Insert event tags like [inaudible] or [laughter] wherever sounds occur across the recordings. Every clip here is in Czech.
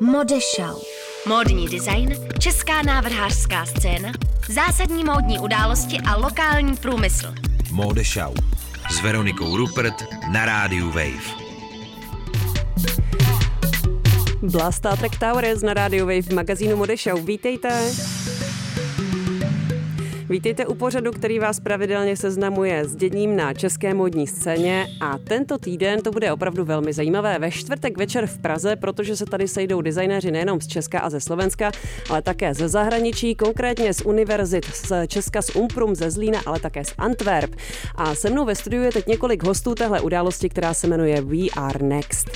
Modešau. Módní design, česká návrhářská scéna, zásadní módní události a lokální průmysl. Modešau. S Veronikou Rupert na rádiu Wave. Blast Star Trek Towers na rádiu Wave v magazínu Modešau. Vítejte. Vítejte u pořadu, který vás pravidelně seznamuje s děním na české modní scéně a tento týden to bude opravdu velmi zajímavé. Ve čtvrtek večer v Praze, protože se tady sejdou designéři nejenom z Česka a ze Slovenska, ale také ze zahraničí, konkrétně z univerzit z Česka, z Umprum, ze Zlína, ale také z Antwerp. A se mnou ve studiu je teď několik hostů téhle události, která se jmenuje We Are Next.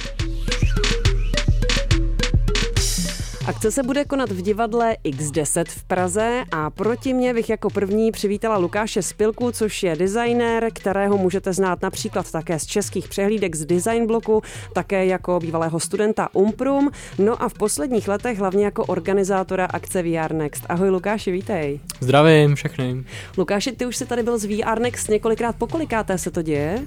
Akce se bude konat v divadle X10 v Praze a proti mě bych jako první přivítala Lukáše Spilku, což je designér, kterého můžete znát například také z českých přehlídek z design bloku, také jako bývalého studenta Umprum, no a v posledních letech hlavně jako organizátora akce VR Next. Ahoj Lukáši, vítej. Zdravím všechny. Lukáši, ty už jsi tady byl z VR Next několikrát, pokolikáté se to děje?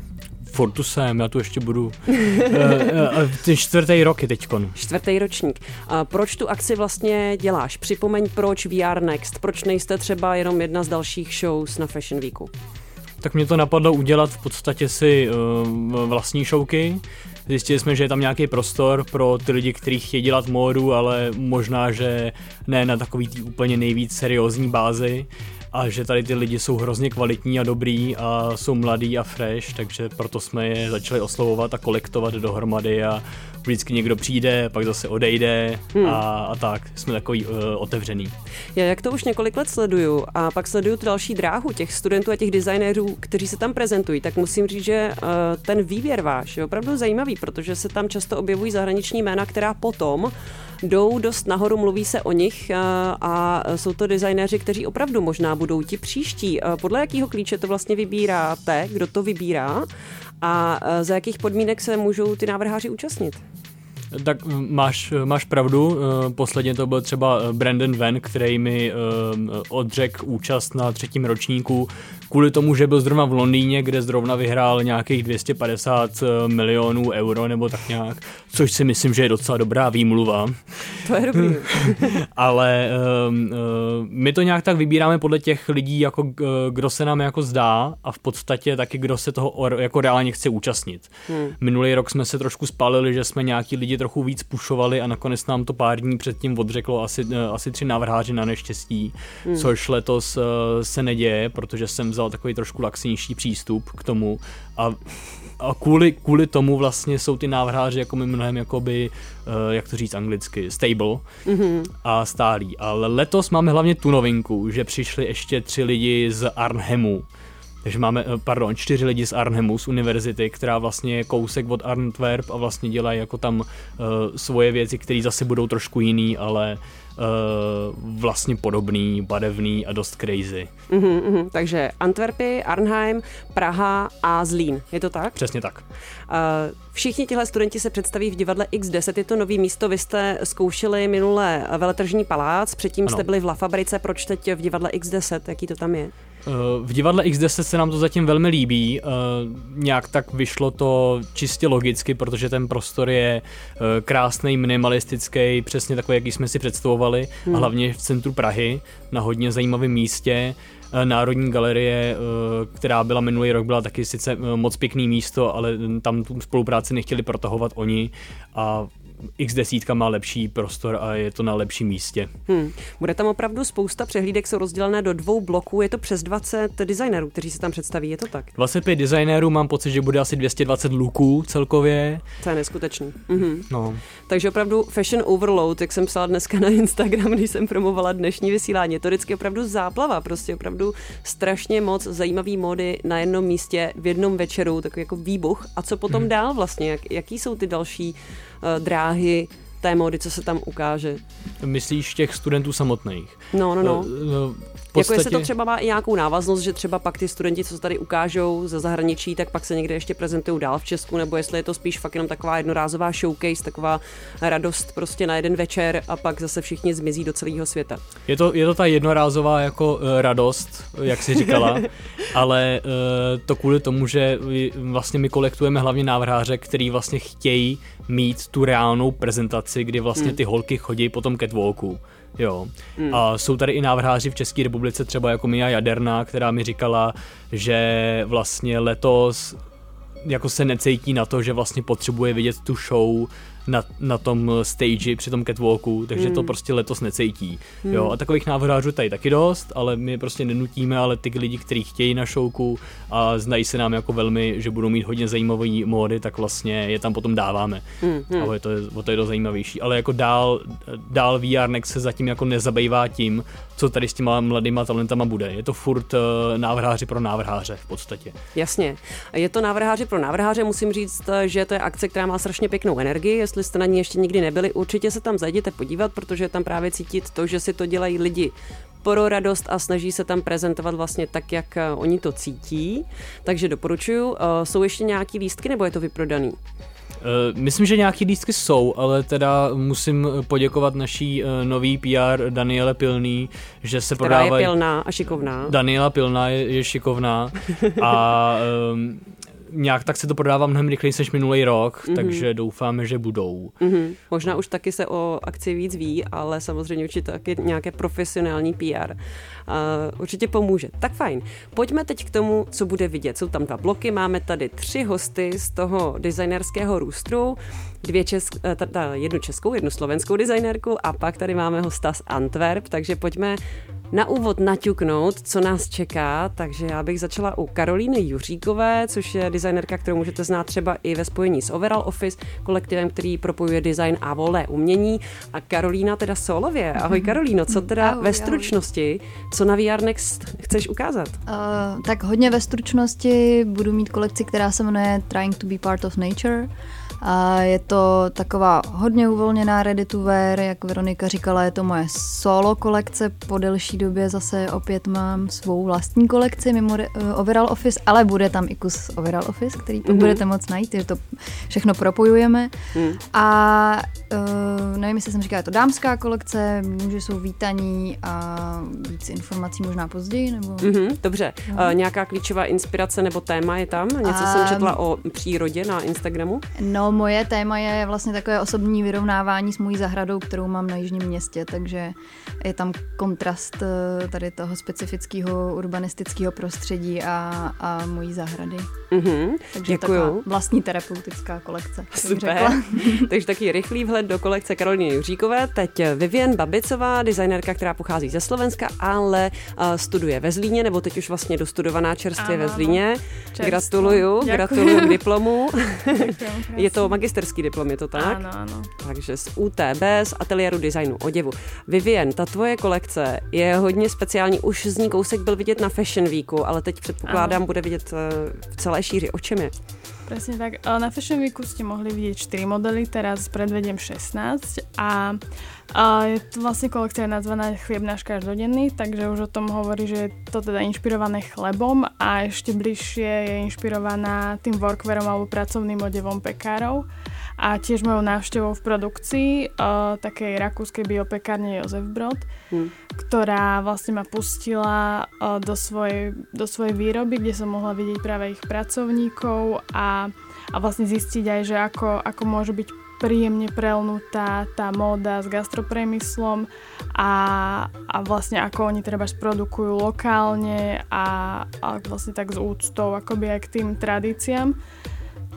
Furt tu jsem, já tu ještě budu. uh, uh, ty čtvrtý rok je teďkon. Čtvrtý ročník. Uh, proč tu akci vlastně děláš? Připomeň, proč VR Next? Proč nejste třeba jenom jedna z dalších shows na Fashion Weeku? Tak mě to napadlo udělat v podstatě si uh, vlastní showky. Zjistili jsme, že je tam nějaký prostor pro ty lidi, kteří chtějí dělat módu, ale možná, že ne na takový tý úplně nejvíc seriózní bázi a že tady ty lidi jsou hrozně kvalitní a dobrý a jsou mladí a fresh, takže proto jsme je začali oslovovat a kolektovat dohromady a vždycky někdo přijde, pak zase odejde hmm. a, a tak. Jsme takový uh, otevřený. Já jak to už několik let sleduju a pak sleduju tu další dráhu těch studentů a těch designérů, kteří se tam prezentují, tak musím říct, že uh, ten výběr váš je opravdu zajímavý, protože se tam často objevují zahraniční jména, která potom jdou dost nahoru, mluví se o nich a, eh, a jsou to designéři, kteří opravdu možná budou ti příští. Podle jakého klíče to vlastně vybíráte, kdo to vybírá a za jakých podmínek se můžou ty návrháři účastnit? Tak máš, máš pravdu, eh, posledně to byl třeba eh, Brandon Van, který mi eh, odřekl účast na třetím ročníku kvůli tomu, že byl zrovna v Londýně, kde zrovna vyhrál nějakých 250 milionů euro nebo tak nějak, což si myslím, že je docela dobrá výmluva. To je dobrý. [laughs] Ale uh, my to nějak tak vybíráme podle těch lidí, jako kdo se nám jako zdá a v podstatě taky kdo se toho jako reálně chce účastnit. Hmm. Minulý rok jsme se trošku spalili, že jsme nějaký lidi trochu víc pušovali a nakonec nám to pár dní předtím odřeklo asi, uh, asi tři návrháři na neštěstí, hmm. což letos uh, se neděje, protože jsem vzal takový trošku laxnější přístup k tomu a a kvůli, kvůli tomu vlastně jsou ty návrháři jako my mnohem jakoby, uh, jak to říct anglicky, stable mm-hmm. a stálí. Ale letos máme hlavně tu novinku, že přišli ještě tři lidi z Arnhemu, takže máme, eh, pardon, čtyři lidi z Arnhemu, z univerzity, která vlastně je kousek od Antwerp a vlastně dělají jako tam uh, svoje věci, které zase budou trošku jiný, ale uh, vlastně podobný, barevný a dost crazy. Uh-huh. Takže Antwerpy, Arnheim, Praha a Zlín, je to tak? Přesně tak. Uh, všichni tihle studenti se představí v divadle X10, je to nový místo, vy jste zkoušeli minule veletržní palác, předtím ano. jste byli v La Fabrice, proč teď v divadle X10, jaký to tam je? V divadle X10 se nám to zatím velmi líbí. Eh, nějak tak vyšlo to čistě logicky, protože ten prostor je eh, krásný, minimalistický, přesně takový, jaký jsme si představovali, hmm. a hlavně v centru Prahy, na hodně zajímavém místě. Eh, Národní galerie, která byla minulý rok, byla taky sice moc pěkný místo, ale tam tu spolupráci nechtěli protahovat oni a X10 má lepší prostor a je to na lepším místě. Hmm. Bude tam opravdu spousta přehlídek, jsou rozdělené do dvou bloků, je to přes 20 designérů, kteří se tam představí, je to tak? 25 designérů, mám pocit, že bude asi 220 luků celkově. To je neskutečný. Mhm. No. Takže opravdu fashion overload, jak jsem psala dneska na Instagram, [laughs] když jsem promovala dnešní vysílání, je to vždycky opravdu záplava, prostě opravdu strašně moc zajímavý mody na jednom místě v jednom večeru, takový jako výbuch. A co potom hmm. dál vlastně, jak, jaký jsou ty další dráhy té módy, co se tam ukáže. Myslíš těch studentů samotných? No, no, no. Podstatě... Jako jestli to třeba má i nějakou návaznost, že třeba pak ty studenti, co se tady ukážou ze zahraničí, tak pak se někde ještě prezentují dál v Česku, nebo jestli je to spíš fakt jenom taková jednorázová showcase, taková radost prostě na jeden večer a pak zase všichni zmizí do celého světa. Je to, je to ta jednorázová jako uh, radost, jak jsi říkala, [laughs] ale uh, to kvůli tomu, že vlastně my kolektujeme hlavně návrháře, který vlastně chtějí mít tu reálnou prezentaci, kdy vlastně hmm. ty holky chodí po tom catwalku. Jo. Hmm. A jsou tady i návrháři v České republice, třeba jako Mia Jaderná, která mi říkala, že vlastně letos jako se necítí na to, že vlastně potřebuje vidět tu show na, na tom stage při tom catwalku, takže hmm. to prostě letos necítí. Hmm. Jo, a takových návrhářů tady taky dost, ale my prostě nenutíme, ale ty lidi, kteří chtějí na showku a znají se nám jako velmi, že budou mít hodně zajímavé módy, tak vlastně je tam potom dáváme. Hmm. hmm. A to je, to je to zajímavější. Ale jako dál, dál VR Next se zatím jako nezabývá tím, co tady s těma mladýma talentama bude. Je to furt uh, návrháři pro návrháře v podstatě. Jasně. Je to návrháři pro návrháře, musím říct, že to je akce, která má strašně pěknou energii. Jestli jste na ní ještě nikdy nebyli, určitě se tam zajděte podívat, protože tam právě cítit to, že si to dělají lidi pro radost a snaží se tam prezentovat vlastně tak, jak eh, oni to cítí. Takže doporučuju. Uh, jsou ještě nějaký lístky nebo je to vyprodaný? Uh, myslím, že nějaký lístky jsou, ale teda musím poděkovat naší nový PR Daniele Pilný, že se Která prodávají... je pilná a šikovná. Daniela Pilná je, je šikovná a um, [laughs] nějak tak se to prodává mnohem rychleji než minulý rok, mm-hmm. takže doufáme, že budou. Mm-hmm. Možná už taky se o akci víc ví, ale samozřejmě určitě taky nějaké profesionální PR. Uh, určitě pomůže. Tak fajn. Pojďme teď k tomu, co bude vidět. Jsou tam dva bloky, máme tady tři hosty z toho designerského růstru, dvě česk, eh, ta, jednu českou, jednu slovenskou designérku a pak tady máme hosta z Antwerp, takže pojďme na úvod naťuknout, co nás čeká, takže já bych začala u Karolíny Juříkové, což je designérka, kterou můžete znát třeba i ve spojení s Overall Office, kolektivem, který propojuje design a volné umění. A Karolína teda solově. Ahoj Karolíno, co teda ahoj, ve stručnosti, ahoj. co na VR Next chceš ukázat? Uh, tak hodně ve stručnosti budu mít kolekci, která se jmenuje Trying to be part of nature. A je to taková hodně uvolněná ready to wear, jak Veronika říkala, je to moje solo kolekce, po delší době zase opět mám svou vlastní kolekci mimo uh, Overall Office, ale bude tam i kus Overall Office, který mm-hmm. budete moc najít, že to všechno propojujeme. Mm. A uh, nevím, jestli jsem říkala, je to dámská kolekce, muži jsou vítaní a víc informací možná později, nebo... Mm-hmm, dobře, no. uh, nějaká klíčová inspirace nebo téma je tam? Něco um, jsem četla o přírodě na Instagramu? No, moje téma je vlastně takové osobní vyrovnávání s mojí zahradou, kterou mám na jižním městě, takže je tam kontrast eh, tady toho specifického urbanistického prostředí a, a mojí zahrady. Mm-hmm, takže děkuju. vlastní terapeutická kolekce. Super. [laughs] takže taky rychlý vhled do kolekce Karoliny Juříkové. Teď Vivien Babicová, designérka, která pochází ze Slovenska, ale uh, studuje ve Zlíně, nebo teď už vlastně dostudovaná čerstvě ano, ve Zlíně. Čerstvo. Gratuluju, Děkuji. gratuluju k diplomu. [laughs] je to magisterský diplom, je to tak? Ano, ano. Takže z UTB, z ateliéru designu oděvu. Vivien, ta tvoje kolekce je hodně speciální, už z ní kousek byl vidět na Fashion Weeku, ale teď předpokládám, ano. bude vidět eh, v celé šíři. O čem je? Presne tak. Na Fashion Weeku ste mohli vidieť 4 modely, teraz predvediem 16 a, a je to vlastne kolekcia nazvaná Chlieb náš každodenný, takže už o tom hovorí, že je to teda inšpirované chlebom a ešte bližšie je inšpirovaná tým workwearom alebo pracovným odevom pekárov a tiež mojou návštevou v produkcii uh, takej rakúskej biopekárne Jozef Brod, hmm. ktorá vlastne ma pustila uh, do, svojej, do svojej výroby, kde som mohla vidieť práve ich pracovníkov a, a vlastne zistiť aj, že ako, ako môže byť príjemne prelnutá tá móda s gastropremyslom a, a vlastne ako oni treba produkujú lokálne a, a vlastne tak s úctou akoby aj k tým tradíciám.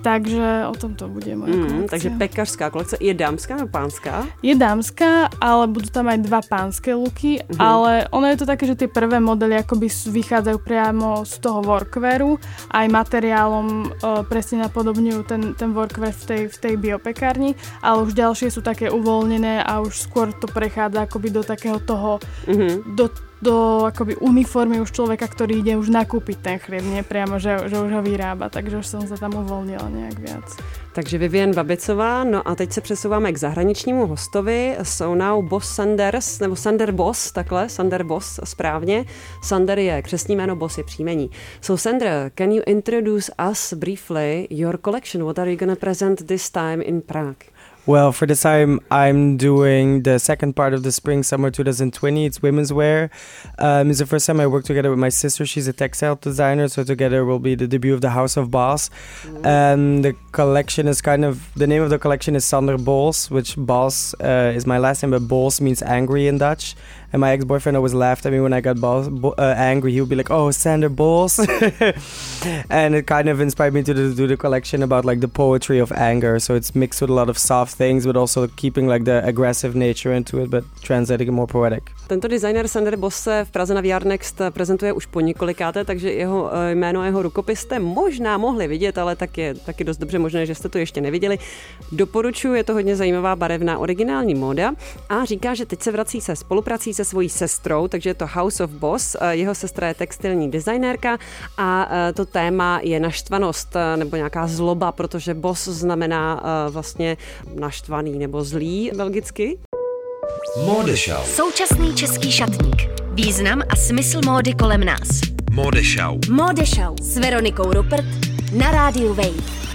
Takže o tom to bude moje mm, Takže pekařská kolekce. Je dámská nebo pánská? Je dámská, ale budú tam aj dva pánske luky, mm-hmm. ale ono je to také, že tie prvé modely akoby vychádzajú priamo z toho workwearu, aj materiálom uh, presne napodobňujú ten, ten workwear v tej, v tej biopekárni, ale už ďalšie sú také uvoľnené a už skôr to prechádza akoby do takého toho, mm-hmm. do do akoby uniformy už človeka, ktorý ide už nakúpiť ten chlieb, nie priamo, že, že už ho vyrába, takže už som sa tam uvolnila nejak viac. Takže Vivian Babicová, no a teď se přesouváme k zahraničnímu hostovi. Jsou now Boss Sanders, nebo Sander Boss, takhle, Sander Boss, správně. Sander je křesní jméno, Boss je příjmení. So Sander, can you introduce us briefly your collection? What are you going to present this time in Prague? Well, for this time, I'm doing the second part of the spring summer 2020. It's women's wear. Um, it's the first time I work together with my sister. She's a textile designer, so together will be the debut of the House of Boss. Mm. Um, the collection is kind of the name of the collection is Sander Bols, which Boss uh, is my last name, but Bols means angry in Dutch. And my ex-boyfriend always laughed at me when I got balls, uh, angry. He would be like, "Oh, Sander Balls," [laughs] and it kind of inspired me to do, the collection about like the poetry of anger. So it's mixed with a lot of soft things, but also keeping like the aggressive nature into it, but translating it more poetic. Tento designer Sander Boss se v Praze na VR Next prezentuje už po několikáté, takže jeho eh, jméno a jeho rukopis jste možná mohli vidět, ale tak je taky dost dobře možné, že jste to ještě neviděli. Doporučuji, je to hodně zajímavá barevná originální móda a říká, že teď se vrací se spoluprací se svojí sestrou, takže je to House of Boss. Eh, jeho sestra je textilní designérka a eh, to téma je naštvanost nebo nějaká zloba, protože boss znamená vlastně naštvaný nebo zlý belgicky. Modešau. Současný český šatník. Význam a smysl módy kolem nás. Modešau. Modešau s Veronikou Rupert na rádiu Wave.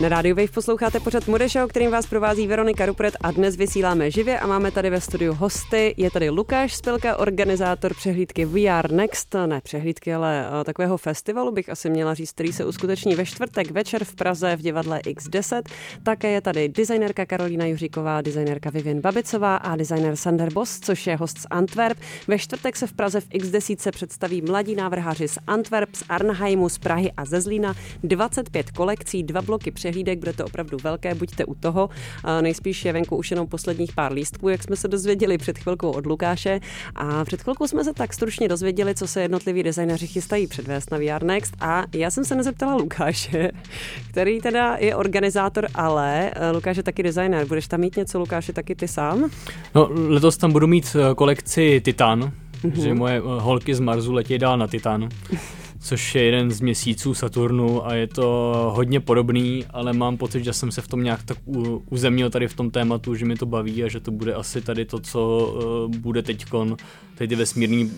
Na rádiu Wave posloucháte pořad Modeša, kterým vás provází Veronika Rupret a dnes vysíláme živě a máme tady ve studiu hosty. Je tady Lukáš Spilka, organizátor přehlídky VR Next, ne přehlídky, ale uh, takového festivalu bych asi měla říct, který se uskuteční ve čtvrtek večer v Praze v divadle X10. Také je tady designerka Karolína Juříková, designerka Vivian Babicová a designer Sander Boss, což je host z Antwerp. Ve čtvrtek se v Praze v X10 se představí mladí návrháři z Antwerp, z Arnheimu, z Prahy a ze Zlína. 25 kolekcí, dva bloky přehlídek, bude to opravdu velké, buďte u toho. Nejspíš je venku už jenom posledních pár lístků, jak jsme se dozvěděli před chvilkou od Lukáše. A před chvilkou jsme se tak stručně dozvěděli, co se jednotliví designéři chystají předvést na VR Next. A já jsem se nezeptala Lukáše, [laughs] který teda je organizátor, ale eh, Lukáš je taky designér. Budeš tam mít něco, Lukáše, taky ty sám? No, letos tam budu mít eh, kolekci Titan, mm-hmm. že moje eh, holky z Marsu letí dál na Titan [laughs] což je jeden z měsíců Saturnu a je to hodně podobný, ale mám pocit, že jsem se v tom nějak tak uzemnil tady v tom tématu, že mi to baví a že to bude asi tady to, co uh, bude teďkon, tady ty vesmírní uh,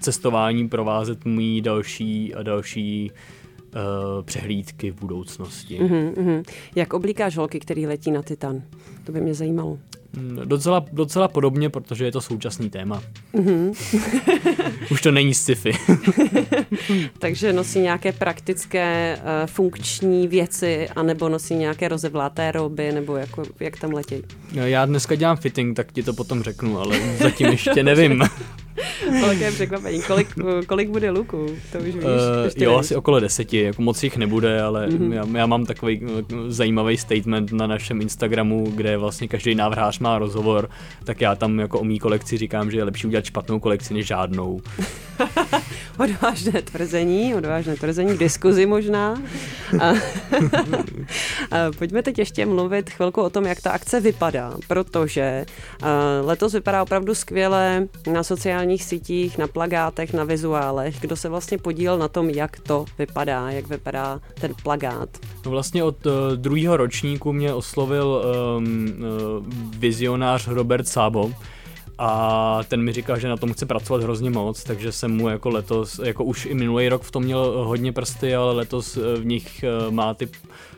cestování provázet můj další a další uh, přehlídky v budoucnosti. Uh-huh. Jak oblíkáš holky, který letí na Titan? To by mě zajímalo. Mm, docela, docela podobně, protože je to současný téma. Mm-hmm. [laughs] Už to není sci-fi. [laughs] Takže nosí nějaké praktické uh, funkční věci, anebo nosí nějaké rozevláté roby, nebo jako, jak tam letějí? No, já dneska dělám fitting, tak ti to potom řeknu, ale zatím ještě nevím. [laughs] [laughs] Velké překvapení. Kolik, kolik bude luku? To už víš? Uh, jo, asi okolo deseti. Jako moc jich nebude, ale mm-hmm. já, já, mám takový uh, zajímavý statement na našem Instagramu, kde vlastně každý návrhář má rozhovor, tak já tam jako o mý kolekci říkám, že je lepší udělat špatnou kolekci než žádnou. [laughs] odvážné tvrzení, odvážné tvrzení, diskuzi možná. A, [laughs] a pojďme teď ještě mluvit chvilku o tom, jak ta akce vypadá, protože letos vypadá opravdu skvěle na sociálních sítích, na plagátech, na vizuálech. Kdo se vlastně podílel na tom, jak to vypadá, jak vypadá ten plagát? No vlastně od uh, druhého ročníku mě oslovil um, uh, vizionář Robert Sábo, a ten mi říkal, že na tom chce pracovat hrozně moc, takže jsem mu jako letos, jako už i minulý rok v tom měl hodně prsty, ale letos v nich eh, má ty,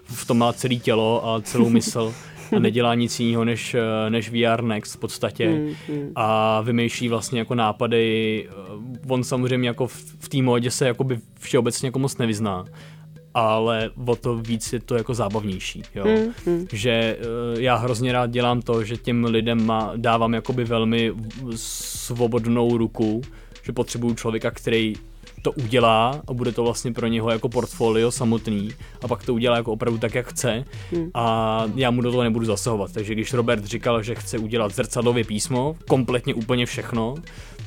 v tom má celé tělo a celou mysl [laughs] a nedělá nic jiného než, eh, než VR Next v podstatě hmm, hmm. a vymýšlí vlastně jako nápady, eh, on samozřejmě jako v, v té módě se jakoby všeobecně jako moc nevyzná, ale o to víc je to jako zábavnější, jo. Mm, mm. Že uh, já hrozně rád dělám to, že těm lidem má, dávám jakoby velmi svobodnou ruku, že potřebuju člověka, který to udělá a bude to vlastně pro něho jako portfolio samotný a pak to udělá jako opravdu tak, jak chce hmm. a já mu do toho nebudu zasahovat. Takže když Robert říkal, že chce udělat zrcadlově písmo, kompletně úplně všechno,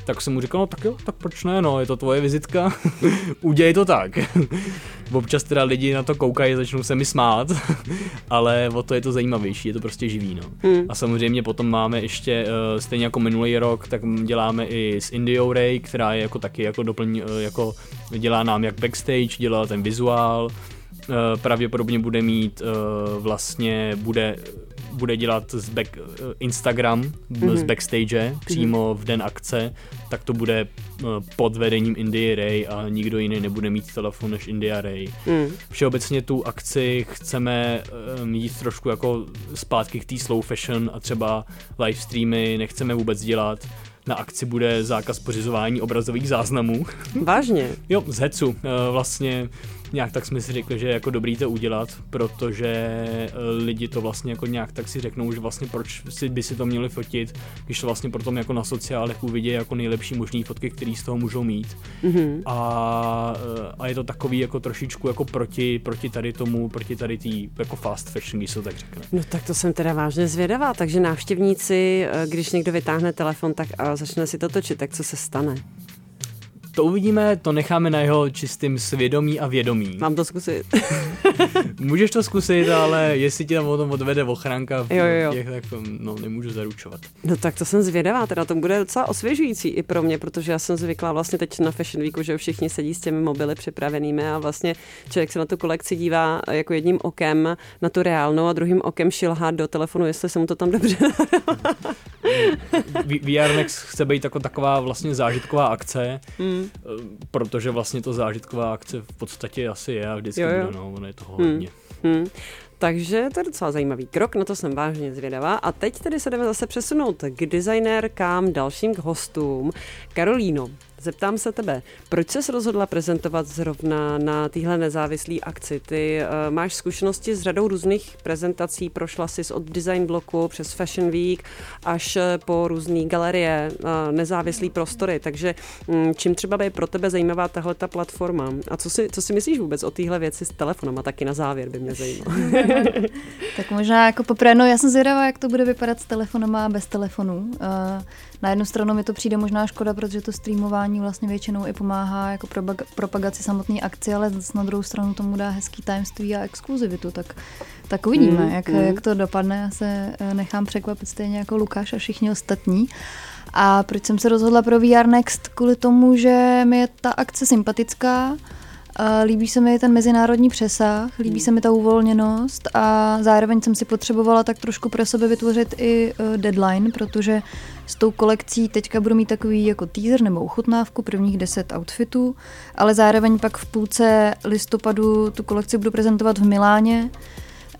tak jsem mu říkal, no tak jo, tak proč ne, no, je to tvoje vizitka, [laughs] udělej to tak. [laughs] Občas teda lidi na to koukají, začnou se mi smát, [laughs] ale o to je to zajímavější, je to prostě živý. No. Hmm. A samozřejmě potom máme ještě, uh, stejně jako minulý rok, tak děláme i s Indio Ray, která je jako taky jako doplň, uh, jako dělá nám jak backstage, dělá ten vizuál, uh, pravděpodobně bude mít vlastně, bude bude dělat z back, Instagram mm-hmm. z backstage mhm. přímo v den akce, tak to bude eh, pod vedením Indie Ray a nikdo jiný nebude mít telefon než India Ray. Mm. Všeobecně tu akci chceme mít eh, trošku jako zpátky k té slow fashion a třeba live streamy nechceme vůbec dělat na akci bude zákaz pořizování obrazových záznamů. Vážně? [laughs] jo, z hecu. Eh, vlastně nějak tak jsme si řekli, že je jako dobrý to udělat, protože eh, lidi to vlastně jako nějak tak si řeknou, že vlastně proč si, by si to měli fotit, když to vlastně potom jako na sociálech uvidí jako nejlepší možný fotky, které z toho můžou mít. Mm-hmm. A, eh, a je to takový jako trošičku jako proti, proti tady tomu, proti tady tý jako fast fashion, když se tak řekne. No tak to jsem teda vážně zvědavá, takže návštěvníci, eh, když někdo vytáhne telefon tak a začne si to točit, tak co se stane? To uvidíme, to necháme na jeho čistým svědomí a vědomí. Mám to zkusit. [laughs] Můžeš to zkusit, ale jestli ti tam o tom odvede ochranka, jo, jo. Těch, tak no, nemůžu zaručovat. No tak to jsem zvědavá, teda to bude docela osvěžující i pro mě, protože já jsem zvyklá vlastně teď na Fashion Weeku, že všichni sedí s těmi mobily připravenými a vlastně člověk se na tu kolekci dívá jako jedním okem na tu reálnou a druhým okem šilhá do telefonu, jestli se mu to tam dobře [laughs] VR Next chce být jako taková vlastně zážitková akce, mm. Protože vlastně to zážitková akce v podstatě asi je a vždycky jo, jo. bude, no, ono je toho mm. hodně. Mm. Takže to je docela zajímavý krok, na to jsem vážně zvědavá. A teď tedy se jdeme zase přesunout k designérkám, dalším k hostům. Karolíno, Zeptám se tebe, proč se rozhodla prezentovat zrovna na téhle nezávislé akci? Ty uh, máš zkušenosti s řadou různých prezentací, prošla jsi od design bloku přes Fashion Week až eh, po různé galerie, uh, nezávislé prostory, takže um, čím třeba je pro tebe zajímavá tahle ta platforma? A co si, co si myslíš vůbec o téhle věci s telefonem? A taky na závěr by mě zajímalo. [laughs] tak možná jako poprvé, no já jsem zvědavá, jak to bude vypadat s telefonem a bez telefonu. Uh, na jednu stranu mi to přijde možná škoda, protože to streamování vlastně většinou i pomáhá jako propagaci samotné akci, ale na druhou stranu tomu dá hezký tajemství a exkluzivitu, tak, tak uvidíme, mm, jak, mm. jak to dopadne. Já se eh, nechám překvapit stejně jako Lukáš a všichni ostatní. A proč jsem se rozhodla pro VR Next? Kvůli tomu, že mi je ta akce sympatická, Líbí se mi ten mezinárodní přesah, líbí se mi ta uvolněnost a zároveň jsem si potřebovala tak trošku pro sebe vytvořit i e, deadline, protože s tou kolekcí teďka budu mít takový jako teaser nebo uchutnávku prvních deset outfitů, ale zároveň pak v půlce listopadu tu kolekci budu prezentovat v Miláně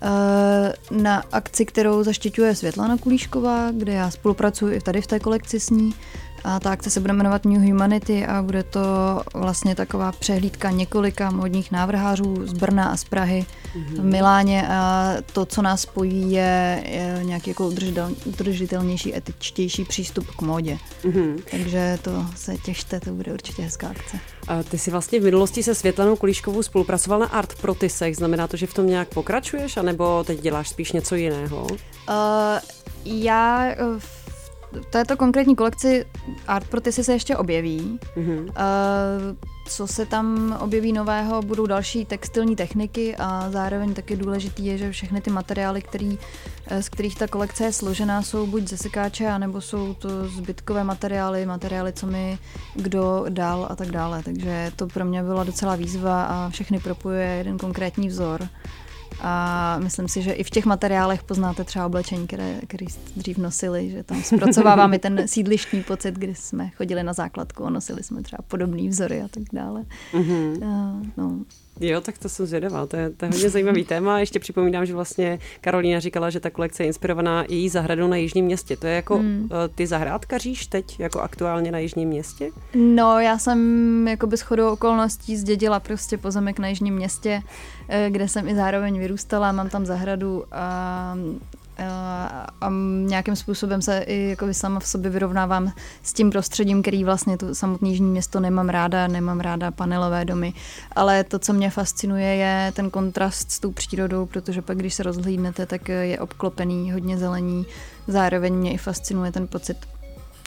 e, na akci, kterou zaštiťuje Světlana Kulíšková, kde já spolupracuji i tady v té kolekci s ní a ta akce se bude jmenovat New Humanity a bude to vlastně taková přehlídka několika modních návrhářů z Brna a z Prahy mm-hmm. v Miláně a to, co nás spojí, je, je nějaký jako udržitelnější, etičtější přístup k módě. Mm-hmm. Takže to se těšte, to bude určitě hezká akce. A ty jsi vlastně v minulosti se Světlanou Kulíškovou spolupracoval na Art Protisech, znamená to, že v tom nějak pokračuješ, anebo teď děláš spíš něco jiného? Uh, já v této konkrétní kolekci Art Protisy se ještě objeví. Mm-hmm. Uh, co se tam objeví nového, budou další textilní techniky a zároveň taky důležitý je, že všechny ty materiály, který, eh, z kterých ta kolekce je složená, jsou buď ze sekáče, anebo jsou to zbytkové materiály, materiály, co mi kdo dal a tak dále. Takže to pro mě byla docela výzva a všechny propojuje jeden konkrétní vzor. A myslím si, že i v těch materiálech poznáte třeba oblečení, které, které dřív nosili, že tam zpracováváme ten sídlištní pocit, kdy jsme chodili na základku a nosili jsme třeba podobné vzory a tak dále. Mm-hmm. Uh, no. Jo, tak to jsem zvědavá, to je, to je hodně zajímavý [laughs] téma. Ještě připomínám, že vlastně Karolína říkala, že ta kolekce je inspirovaná její zahradou na Jižním městě. To je jako, hmm. Eh, ty zahrádkaříš teď jako aktuálně na Jižním městě? No, já jsem jako bez chodu okolností zdědila prostě pozemek na Jižním městě, eh, kde jsem i zároveň vyrůstala, mám tam zahradu a a nějakým způsobem se i jako sama v sobě vyrovnávám s tím prostředím, který vlastně to samotné jižní město nemám ráda, nemám ráda panelové domy, ale to, co mě fascinuje, je ten kontrast s tou přírodou, protože pak, když se rozhlídnete, tak je obklopený hodně zelení, zároveň mě i fascinuje ten pocit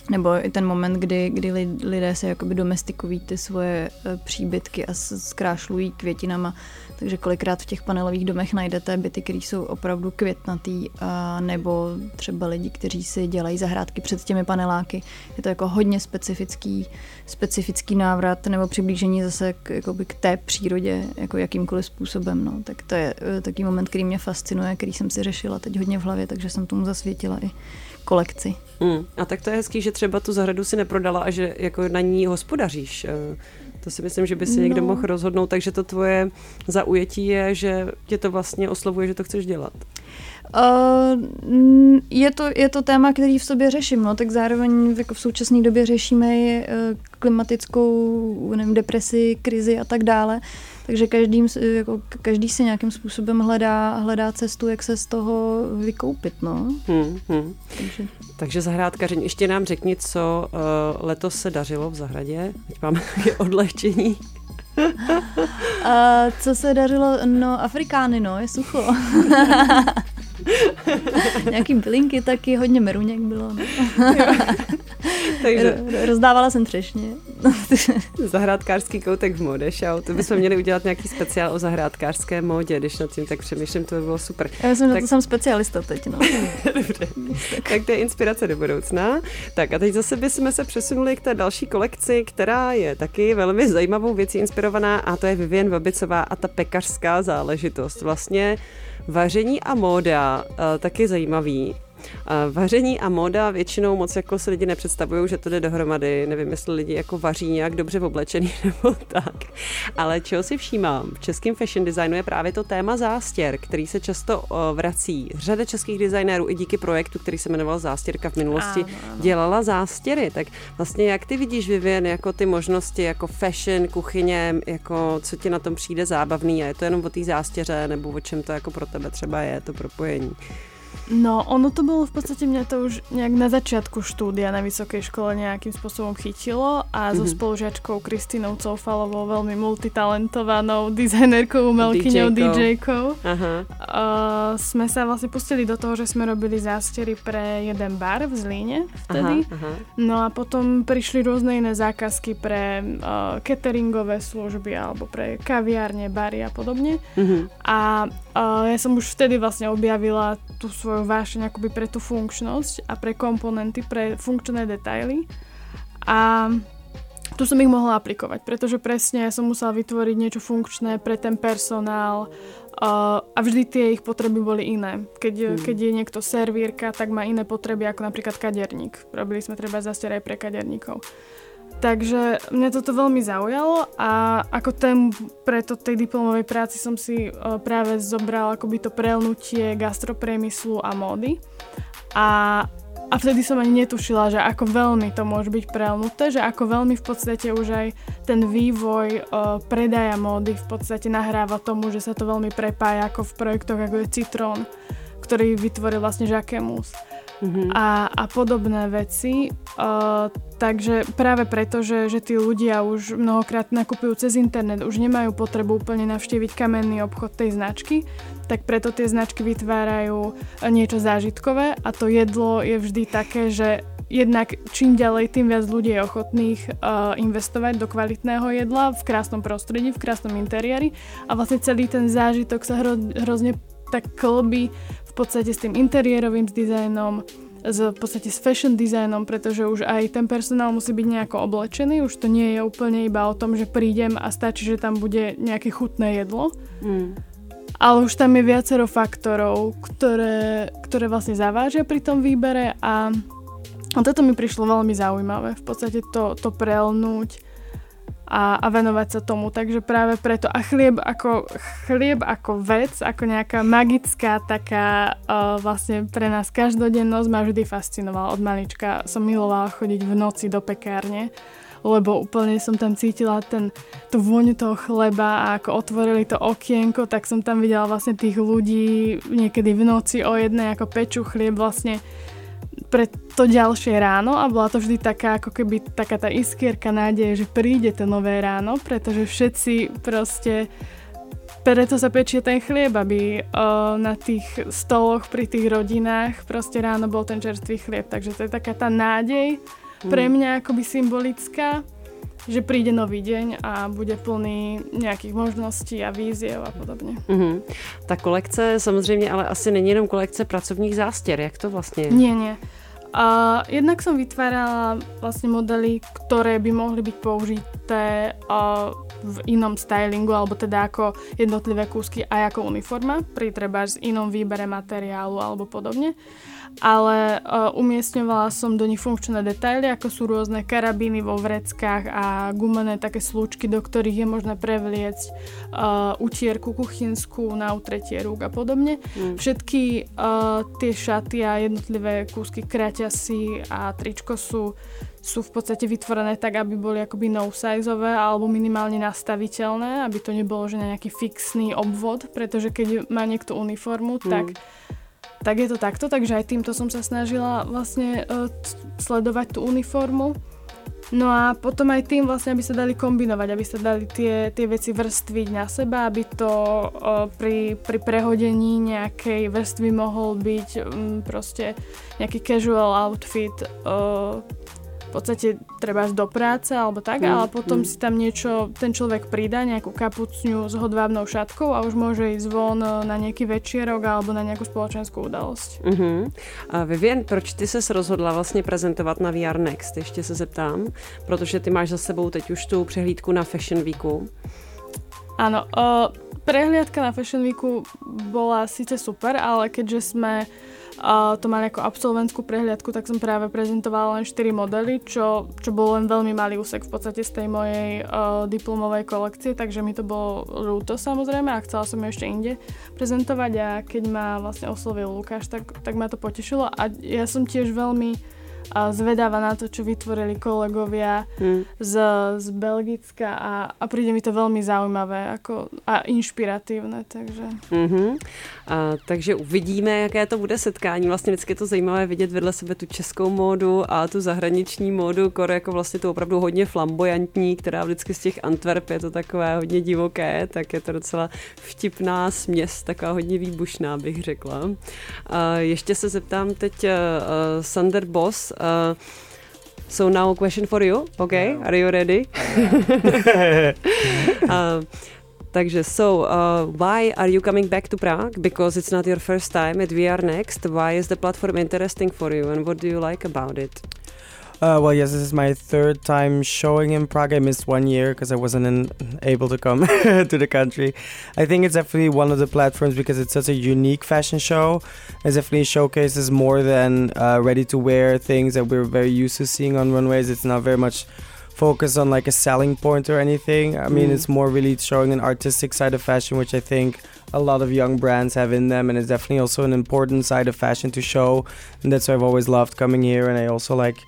nebo i ten moment, kdy, kdy lidé se jakoby domestikují ty svoje eh, příbytky a zkrášlují květinama. Takže kolikrát v těch panelových domech najdete byty, které jsou opravdu květnatý, a nebo třeba lidi, kteří si dělají zahrádky před těmi paneláky. Je to jako hodně specifický, specifický návrat nebo přiblížení zase k, jakoby k té přírodě jako jakýmkoliv způsobem. No. Tak to je eh, takový moment, který mě fascinuje, který jsem si řešila teď hodně v hlavě, takže jsem tomu zasvětila i kolekci. Hmm. A tak to je hezký, že třeba tu zahradu si neprodala a že jako na ní hospodaříš. Eh, to si myslím, že by si no. někdo mohl rozhodnout, takže to tvoje zaujetí je, že tě to vlastně oslovuje, že to chceš dělat. Uh, je, to, je to téma, který v sobě řeším, no, tak zároveň jako v současné době řešíme uh, klimatickou nevím, depresi, krizi a tak dále. Takže každý, jako, každý si nějakým způsobem hledá, hledá cestu, jak se z toho vykoupit. No. Hmm, hmm. Takže. Takže zahrádkaření. Ještě nám řekni, co uh, letos se dařilo v zahradě. Teď máme [laughs] odlehčení. uh, [laughs] co se dařilo? No, Afrikány, no, je sucho. [laughs] Nějaký bylinky taky, hodně meruněk bylo. No. Takže... Rozdávala jsem třešně. [laughs] Zahrádkářský koutek v mode show. To bychom měli udělat nějaký speciál o zahrádkářské módě, když nad tím tak přemýšlím, to by bylo super. Já myslím, tak... že to jsem specialista teď. No. [laughs] Dobře. tak to je inspirace do budoucna. Tak a teď zase bychom se přesunuli k té další kolekci, která je taky velmi zajímavou věcí inspirovaná a to je Vivian Babicová a ta pekařská záležitost. Vlastně vaření a móda taky zajímavý. Vaření a móda většinou moc jako si lidi nepředstavují, že to jde dohromady. Nevím, jestli lidi jako vaří nějak dobře oblečený [laughs] nebo tak. Ale čeho si všímám? V českém fashion designu je právě to téma zástěr, který se často vrací. Řada českých designérů i díky projektu, který se jmenoval Zástěrka v minulosti, ano, ano. dělala zástěry. Tak vlastně jak ty vidíš, Vivien, jako ty možnosti jako fashion, kuchyně, jako co ti na tom přijde zábavný a je to jenom o té zástěře nebo o čem to jako pro tebe třeba je, to propojení? No, ono to bolo v podstate, mňa to už nejak na začiatku štúdia na vysokej škole nejakým spôsobom chytilo a mm-hmm. so mhm. spolužiačkou Kristinou Coufalovou, veľmi multitalentovanou dizajnerkou, umelkyňou, DJ-kou, uh, sme sa vlastne pustili do toho, že sme robili zástery pre jeden bar v Zlíne vtedy. Aha, aha. No a potom prišli rôzne iné zákazky pre uh, cateringové služby alebo pre kaviárne, bary a podobne. Mm-hmm. A uh, ja som už vtedy vlastne objavila tú svoju vášeň akoby pre tú funkčnosť a pre komponenty, pre funkčné detaily. A tu som ich mohla aplikovať, pretože presne som musela vytvoriť niečo funkčné pre ten personál uh, a vždy tie ich potreby boli iné. Keď, hmm. keď je niekto servírka, tak má iné potreby ako napríklad kaderník. Robili sme treba zastier aj pre kaderníkov. Takže mňa toto veľmi zaujalo a ako tém preto tej diplomovej práci som si uh, práve zobral akoby to prelnutie gastropriemyslu a módy. A, a vtedy som ani netušila, že ako veľmi to môže byť prelnuté, že ako veľmi v podstate už aj ten vývoj uh, predaja módy v podstate nahráva tomu, že sa to veľmi prepája ako v projektoch ako je Citrón, ktorý vytvoril vlastne Jacquemus mm-hmm. a, a podobné veci. Uh, takže práve preto, že, že tí ľudia už mnohokrát nakupujú cez internet, už nemajú potrebu úplne navštíviť kamenný obchod tej značky, tak preto tie značky vytvárajú niečo zážitkové a to jedlo je vždy také, že jednak čím ďalej, tým viac ľudí je ochotných uh, investovať do kvalitného jedla v krásnom prostredí, v krásnom interiéri a vlastne celý ten zážitok sa hro, hrozne tak klbí podstate s tým interiérovým dizajnom, s, v podstate s fashion designom, pretože už aj ten personál musí byť nejako oblečený, už to nie je úplne iba o tom, že prídem a stačí, že tam bude nejaké chutné jedlo. Mm. Ale už tam je viacero faktorov, ktoré, ktoré vlastne zavážia pri tom výbere a, a toto mi prišlo veľmi zaujímavé. V podstate to, to prelnúť a, a venovať sa tomu. Takže práve preto. A chlieb ako, chlieb ako vec, ako nejaká magická taká uh, vlastne pre nás každodennosť ma vždy fascinovala. Od malička som milovala chodiť v noci do pekárne lebo úplne som tam cítila ten, tú vôňu toho chleba a ako otvorili to okienko, tak som tam videla vlastne tých ľudí niekedy v noci o jednej ako peču chlieb vlastne pre to ďalšie ráno a bola to vždy taká ako keby taká tá iskierka nádeje, že príde to nové ráno, pretože všetci proste preto sa pečie ten chlieb, aby o, na tých stoloch pri tých rodinách proste ráno bol ten čerstvý chlieb. Takže to je taká tá nádej pre mňa akoby symbolická, že príde nový deň a bude plný nějakých možností a víziev a podobně. Mm-hmm. Ta kolekce samozřejmě ale asi není jenom kolekce pracovních zástěr, jak to vlastně je? Nie, nie. A jednak som vytvárala vlastne modely, ktoré by mohli byť použité a v inom stylingu, alebo teda ako jednotlivé kúsky aj ako uniforma, pri treba inom výbere materiálu alebo podobne ale uh, umiestňovala som do nich funkčné detaily, ako sú rôzne karabíny vo vreckách a gumené také slúčky, do ktorých je možné prevliecť uh, utierku kuchynskú na utretie rúk a podobne. Mm. Všetky uh, tie šaty a jednotlivé kúsky kraťasy a tričko sú sú v podstate vytvorené tak, aby boli akoby no-sizeové alebo minimálne nastaviteľné, aby to nebolo že na nejaký fixný obvod, pretože keď má niekto uniformu, mm. tak tak je to takto, takže aj týmto som sa snažila vlastne uh, sledovať tú uniformu. No a potom aj tým vlastne, aby sa dali kombinovať, aby sa dali tie, tie veci vrstviť na seba, aby to uh, pri, pri prehodení nejakej vrstvy mohol byť um, proste nejaký casual outfit uh, v podstate treba do práce alebo tak, mm. ale potom mm. si tam niečo, ten človek pridá, nejakú kapucňu s hodvábnou šatkou a už môže ísť von na nejaký večierok alebo na nejakú spoločenskú udalosť. Mm-hmm. A Vivian, proč ty se rozhodla vlastně prezentovat na VR Next? Ještě se zeptám, protože ty máš za sebou teď už tu přehlídku na Fashion Weeku. Áno, uh, prehliadka na Fashion Weeku bola síce super, ale keďže sme a to mali ako absolventskú prehliadku, tak som práve prezentovala len 4 modely, čo, čo bol len veľmi malý úsek v podstate z tej mojej uh, diplomovej kolekcie, takže mi to bolo ľúto samozrejme a chcela som ju ešte inde prezentovať a keď ma vlastne oslovil Lukáš, tak, tak ma to potešilo a ja som tiež veľmi a zvedáva na to, čo vytvorili kolegovia hmm. z, z Belgicka a, a príde mi to veľmi zaujímavé ako, a inšpiratívne. Takže. Mm-hmm. A, takže uvidíme, jaké to bude setkání. Vlastně vždycky je to zajímavé vidět vedle sebe tu českou módu a tu zahraniční módu, kore jako vlastně to opravdu hodně flamboyantní, která vždycky z těch Antwerp je to takové hodně divoké, tak je to docela vtipná směs, taková hodně výbušná, bych řekla. A ještě se zeptám teď uh, Sander Boss, Uh, so now a question for you, okay? Yeah. Are you ready? [laughs] uh, takže so, uh, why are you coming back to Prague? Because it's not your first time at VR Next. Why is the platform interesting for you and what do you like about it? Uh, well, yes, this is my third time showing in Prague. I missed one year because I wasn't in, able to come [laughs] to the country. I think it's definitely one of the platforms because it's such a unique fashion show. It definitely showcases more than uh, ready to wear things that we're very used to seeing on runways. It's not very much focused on like a selling point or anything. I mean, mm. it's more really showing an artistic side of fashion, which I think a lot of young brands have in them, and it's definitely also an important side of fashion to show. And that's why I've always loved coming here, and I also like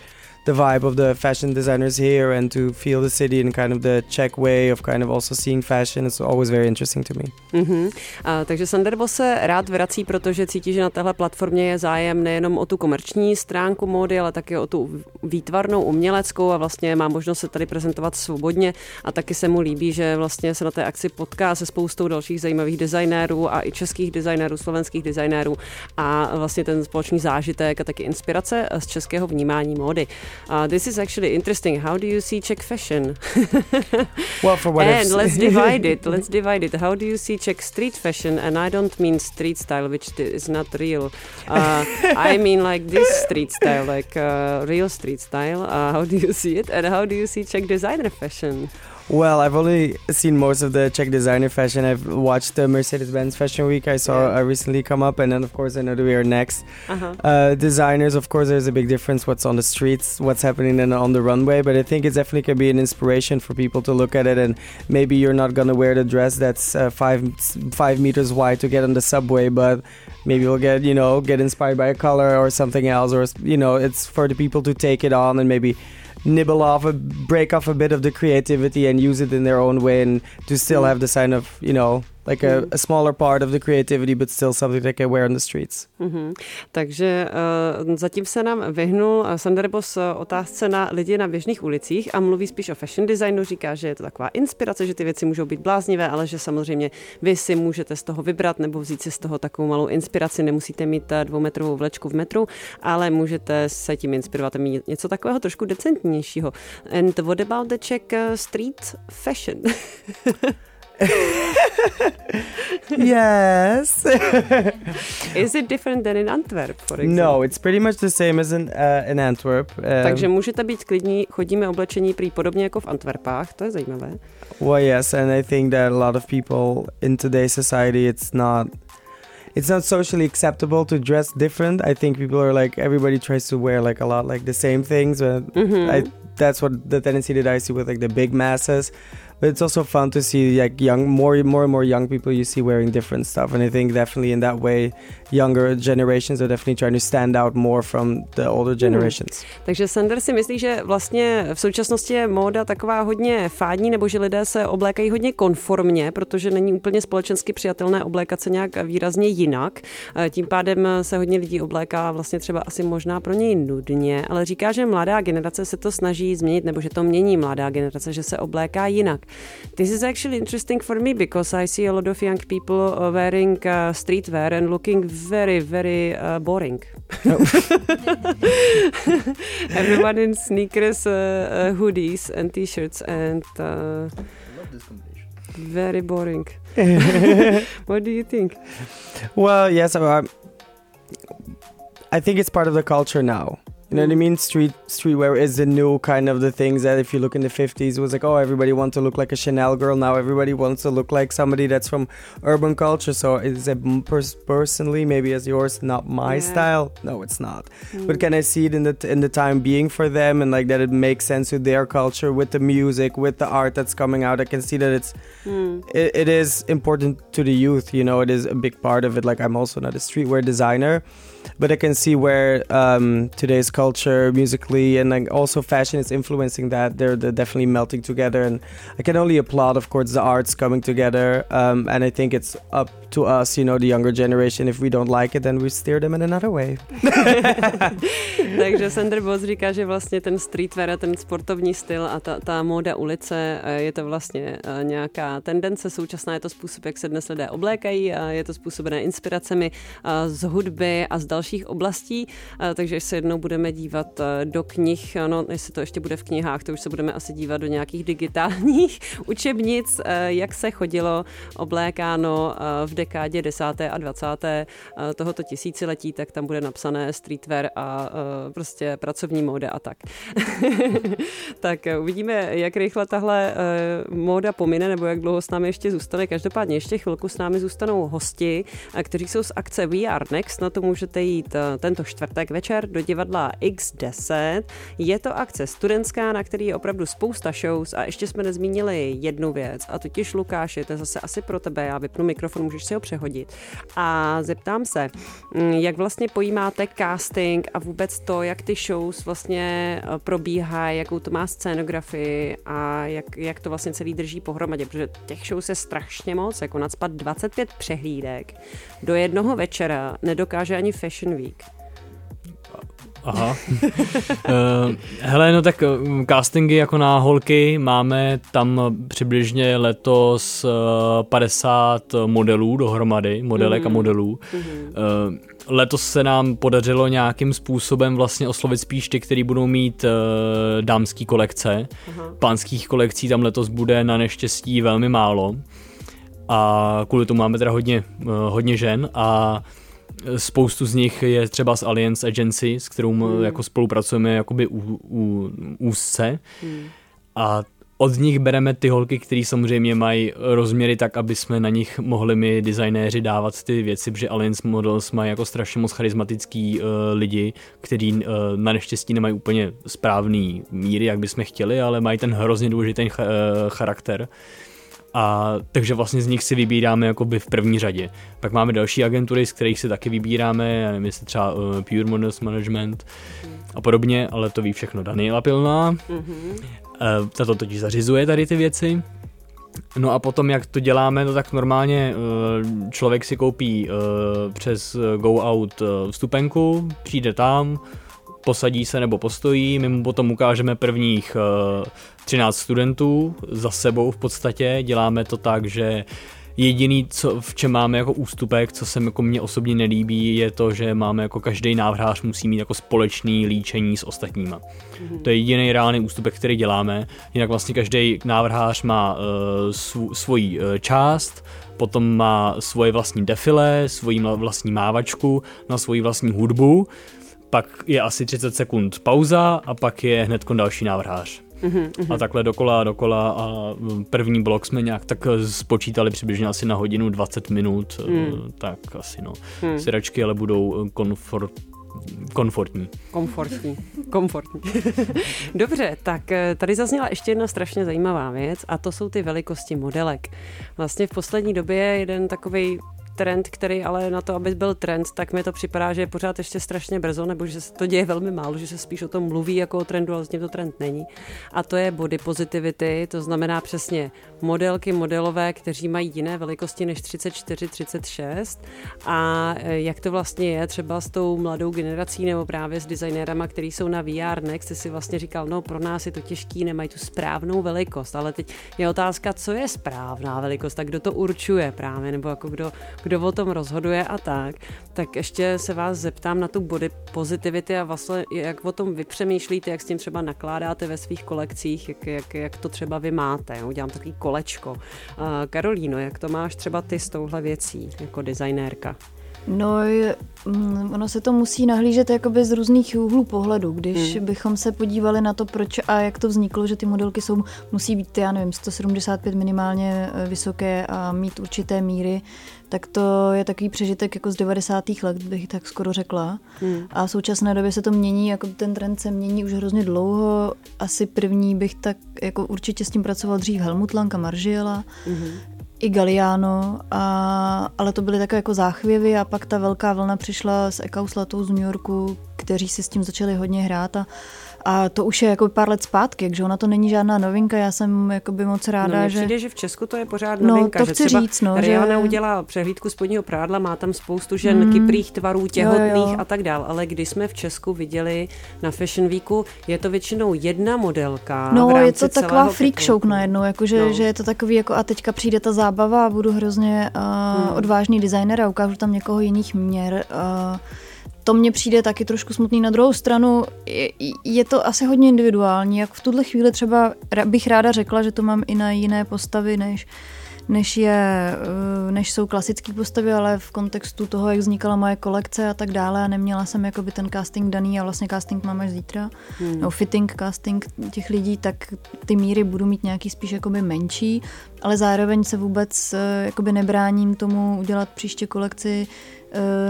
the vibe of the fashion designers here and to feel the city in kind of the Czech way of kind of also seeing fashion is always very interesting to me. Mm-hmm. Uh, takže Sanderbo se rád vrací, protože cítí, že na téhle platformě je zájem nejenom o tu komerční stránku módy, ale také o tu výtvarnou, uměleckou a vlastně má možnost se tady prezentovat svobodně a taky se mu líbí, že vlastně se na té akci potká se spoustou dalších zajímavých designérů a i českých designérů, slovenských designérů a vlastně ten společný zážitek a taky inspirace z českého vnímání módy. Uh, this is actually interesting. How do you see Czech fashion? [laughs] well, for what and let's divide it. [laughs] Let's divide it. How do you see Czech street fashion? And I don't mean street style, which is not real. Uh, [laughs] I mean like this street style, like uh, real street style. Uh, how do you see it? And how do you see Czech designer fashion? Well, I've only seen most of the Czech designer fashion. I've watched the Mercedes-Benz Fashion Week. I saw yeah. uh, recently come up, and then of course I know that we are next. Uh-huh. Uh, designers, of course, there's a big difference. What's on the streets, what's happening then on the runway. But I think it definitely can be an inspiration for people to look at it. And maybe you're not gonna wear the dress that's uh, five five meters wide to get on the subway, but maybe you'll get you know get inspired by a color or something else, or you know it's for the people to take it on and maybe nibble off a break off a bit of the creativity and use it in their own way and to still mm. have the sign of you know like a, a smaller part of the creativity, but still something they can wear on the streets. Mm-hmm. Takže uh, zatím se nám vyhnul Sander Bos otázce na lidi na běžných ulicích a mluví spíš o fashion designu. Říká, že je to taková inspirace, že ty věci můžou být bláznivé, ale že samozřejmě vy si můžete z toho vybrat nebo vzít si z toho takovou malou inspiraci. Nemusíte mít dvoumetrovou vlečku v metru, ale můžete se tím inspirovat a mít něco takového trošku decentnějšího. And what about the Czech street fashion? [laughs] [laughs] yes. [laughs] Is it different than in Antwerp, for example? No, it's pretty much the same as in, uh, in Antwerp. Um, Takže můžete být klidní, chodíme oblečení prý podobně jako v Antwerpách, to je zajímavé. Well, yes, and I think that a lot of people in today's society, it's not it's not socially acceptable to dress different. I think people are like everybody tries to wear like a lot like the same things. But Mm-hmm. I, that's what the tendency that I see with like the big masses. But it's also fun to see like young, more, more and more young people you see wearing different stuff, and I think definitely in that way, younger generations are definitely trying to stand out more from the older generations. Takže Sander si myslí, že vlastně v současnosti je móda taková hodně fádní, nebo že lidé se oblékají hodně konformně, protože není úplně společensky přijatelné oblékat se nějak výrazně jinak. Eh, Tím pádem se hodně lidí obléká vlastně třeba asi možná pro něj nudně, ale říká, že mladá generace se to snaží změnit, nebo že to mění mladá generace, že se obléká jinak. This is actually interesting for me because I see a lot of young people uh, wearing uh, streetwear and looking very, very uh, boring. [laughs] Everyone in sneakers, uh, uh, hoodies, and t-shirts, and uh, very boring. [laughs] what do you think? Well, yes, I, I think it's part of the culture now. You know what I mean? Street streetwear is the new kind of the things that if you look in the 50s it was like, oh, everybody wants to look like a Chanel girl. Now everybody wants to look like somebody that's from urban culture. So is it pers- personally maybe as yours not my Yeah. style? No, it's not. Mm. But can I see it in the in the time being for them and like that it makes sense with their culture, with the music, with the art that's coming out? I can see that it's mm. it, it is important to the youth. You know, it is a big part of it. Like I'm also not a streetwear designer, but I can see where um, today's culture, musically, and like also fashion is influencing that. They're, they're definitely melting together, and I can only applaud, of course, the arts coming together. Um, and I think it's up to us, you know, the younger generation. If we don't like it, then we steer them in another way. [laughs] Takže Sander Boss říká, že vlastně ten streetwear a ten sportovní styl a ta, ta móda ulice eh, je to vlastně eh, nějaká tendence současná, je to způsob, jak se dnes lidé oblékají a je to způsobené inspiracemi eh, z hudby a z dalších oblastí, Eh, takže se jednou budeme dívat eh, do knih, no jestli to ještě bude v knihách, to už se budeme asi dívat do nějakých digitálních [laughs] učebnic, eh, jak se chodilo oblékáno v dekádě 10. a 20. eh, tohoto tisíciletí, tak tam bude napsané streetwear a prostě pracovní móda a tak. [laughs] tak uvidíme, jak rychle tahle móda pomine, nebo jak dlouho s námi ještě zůstane. Každopádně ještě chvilku s námi zůstanou hosti, kteří jsou z akce Are Next. Na to můžete jít eh, tento čtvrtek večer do divadla X10. Je to akce studentská, na který je opravdu spousta shows a ještě jsme nezmínili jednu věc a totiž Lukáši, to je zase asi pro tebe, já vypnu mikrofon, můžeš si ho přehodit. A zeptám se, mm, jak vlastně pojímáte casting a vůbec to, jak ty shows vlastně eh, probíhají, jakou to má scénografii a jak, jak to vlastně celý drží pohromadě, protože těch shows je strašně moc, jako nadspat 25 přehlídek do jednoho večera nedokáže ani Fashion Week. Aha. uh, hele, no tak uh, castingy jako na holky máme tam přibližně letos uh, 50 modelů dohromady, modelek mm. a modelů. Mm. Letos se nám podařilo nějakým způsobem vlastně oslovit spíš ty, který budou mít dámský kolekce. Aha. Pánských kolekcí tam letos bude na neštěstí velmi málo. A kvůli tomu máme teda hodně, uh, hodně žen a spoustu z nich je třeba z Alliance Agency, s kterou hmm. jako spolupracujeme jakoby u, u, úzce. Hmm. A od nich bereme ty holky, které samozřejmě mají rozměry tak, aby jsme na nich mohli my designéři dávat ty věci, protože Alliance Models mají jako strašně moc charismatický uh, lidi, kteří uh, na neštěstí nemají úplně správný míry, jak bychom chtěli, ale mají ten hrozně důležitý ch- uh, charakter. A takže vlastně z nich si vybíráme jakoby v první řadě. Pak máme další agentury, z kterých si taky vybíráme, já nevím, jestli třeba uh, Pure Models Management a podobně, ale to ví všechno Daniela Pilná. Mm-hmm. Uh, tato totiž zařizuje tady ty věci. No a potom, jak to děláme, no tak normálně uh, člověk si koupí uh, přes Go Out uh, vstupenku, přijde tam, posadí se nebo postojí, my mu potom ukážeme prvních uh, 13 studentů za sebou v podstatě, děláme to tak, že Jediný, co, v čem máme jako ústupek, co se jako mně osobně nelíbí, je to, že máme jako každý návrhář musí mít jako společný líčení s ostatníma. Mm-hmm. To je jediný reálný ústupek, který děláme. Jinak vlastně každý návrhář má uh, sv- svoji uh, část, potom má svoje vlastní defile, svoji vlastní mávačku, na svoji vlastní hudbu, pak je asi 30 sekund pauza a pak je hned další návrhář. Mm-hmm. A takhle dokola, dokola a první blok jsme nějak tak spočítali přibližně asi na hodinu 20 minut, mm. tak asi no. Mm. Syračky ale budou komfort, komfortní. Komfortní, komfortní. [laughs] Dobře, tak eh, tady zazněla ještě jedna strašně zajímavá věc a to jsou ty velikosti modelek. Vlastně v poslední době jeden takový trend, který ale na to, aby byl trend, tak mi to připadá, že je pořád ještě strašně brzo, nebo že se to děje velmi málo, že se spíš o tom mluví jako o trendu, ale vlastně to trend není. A to je body positivity, to znamená přesně modelky modelové, kteří mají jiné velikosti než 34, 36 a e, jak to vlastně je třeba s tou mladou generací nebo právě s designérama, kteří jsou na VR Next, si vlastně říkal, no pro nás je to těžký, nemají tu správnou velikost, ale teď je otázka, co je správná velikost, tak kdo to určuje právě, nebo jako kdo, kdo o tom rozhoduje a tak, tak ještě se vás zeptám na tu body positivity a vlastně jak o tom vy přemýšlíte, jak s tím třeba nakládáte ve svých kolekcích, jak, jak, jak to třeba vy máte. Udělám takový kolečko. Uh, Karolíno, jak to máš třeba ty s touhle věcí jako designérka? No, mm, ono se to musí nahlížet jakoby z různých úhlů pohledu. Když hmm. bychom se podívali na to, proč a jak to vzniklo, že ty modelky jsou, musí být, já nevím, 175 minimálně eh, vysoké a mít určité míry, tak to je takový přežitek jako z 90. let, bych tak skoro řekla. Hmm. A v současné době se to mění, jako ten trend se mění už hrozně dlouho. Asi první bych tak jako určitě s tím pracoval dřív Helmut Lang a Margiela. Hmm i Galliano, a, ale to byly takové jako záchvěvy a pak ta velká vlna přišla s Ekauslatou z New Yorku, kteří si s tím začali hodně hrát a a to už je jako pár let zpátky, takže ona to není žádná novinka, já jsem jakoby moc ráda, no, že... přijde, že v Česku to je pořád no, novinka, no, to chci že třeba říct, no, Rihanna že... udělá přehlídku spodního prádla, má tam spoustu žen mm. kyprých tvarů, těhotných jo, jo. a tak dál, ale když jsme v Česku viděli na Fashion Weeku, je to většinou jedna modelka No, v je to taková freak show najednou, jakože, no. že je to takový jako a teďka přijde ta zábava a budu hrozně uh, hmm. odvážný designer a ukážu tam někoho jiných měr. Uh, to mně přijde taky trošku smutný. Na druhou stranu je, je to asi hodně individuální. Jak v tuhle chvíli třeba bych ráda řekla, že to mám i na jiné postavy, než, než, je, eh, než jsou klasické postavy, ale v kontextu toho, jak vznikala moje kolekce a tak dále a neměla jsem jakoby ten casting daný a vlastně casting mám až zítra, hmm. no fitting casting těch lidí, tak ty míry budu mít nějaký spíš jakoby menší, ale zároveň se vůbec eh, jakoby nebráním tomu udělat příště kolekci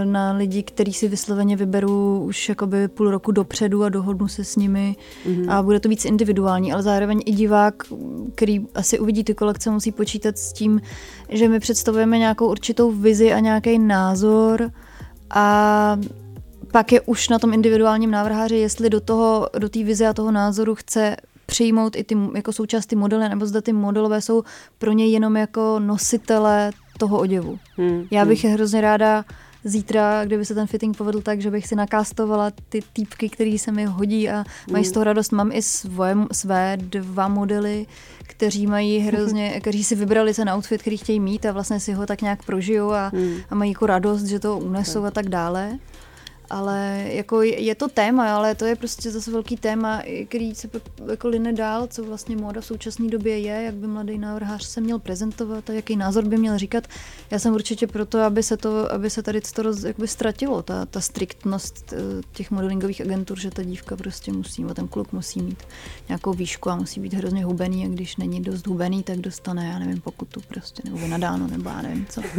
na lidi, který si vysloveně vyberu už jakoby půl roku dopředu a dohodnu se s nimi mm-hmm. a bude to víc individuální, ale zároveň i divák, který asi uvidí ty kolekce, musí počítat s tím, že my představujeme nějakou určitou vizi a nějaký názor a pak je už na tom individuálním návrháři, jestli do toho, do té vize a toho názoru chce přijmout i ty jako součást ty modely, nebo zda ty modelové jsou pro něj jenom jako nositele toho oděvu. Hmm. Já bych hmm. je hrozně ráda zítra, kdyby se ten fitting povedl tak, že bych si nakástovala ty týpky, který se mi hodí a mají z toho radost. Mám i svoje, své dva modely, kteří mají [laughs] hrozně, kteří si vybrali ten outfit, který chtějí mít a vlastně si ho tak nějak prožijou a, hmm. a mají jako radost, že to unesou a tak dále ale jako je to téma, ale to je prostě zase velký téma, který se jako line dál, co vlastně móda v současné době je, jak by mladý návrhář se měl prezentovat a jaký názor by měl říkat. Já jsem určitě proto, aby se, to, aby se tady to roz, jakoby ztratilo, ta, ta striktnost eh, těch modelingových agentur, že ta dívka prostě musí, a ten kluk musí mít nějakou výšku a musí být hrozně hubený a když není dost hubený, tak dostane, já nevím, pokutu prostě, nebo vynadáno, nebo já nevím co. [laughs]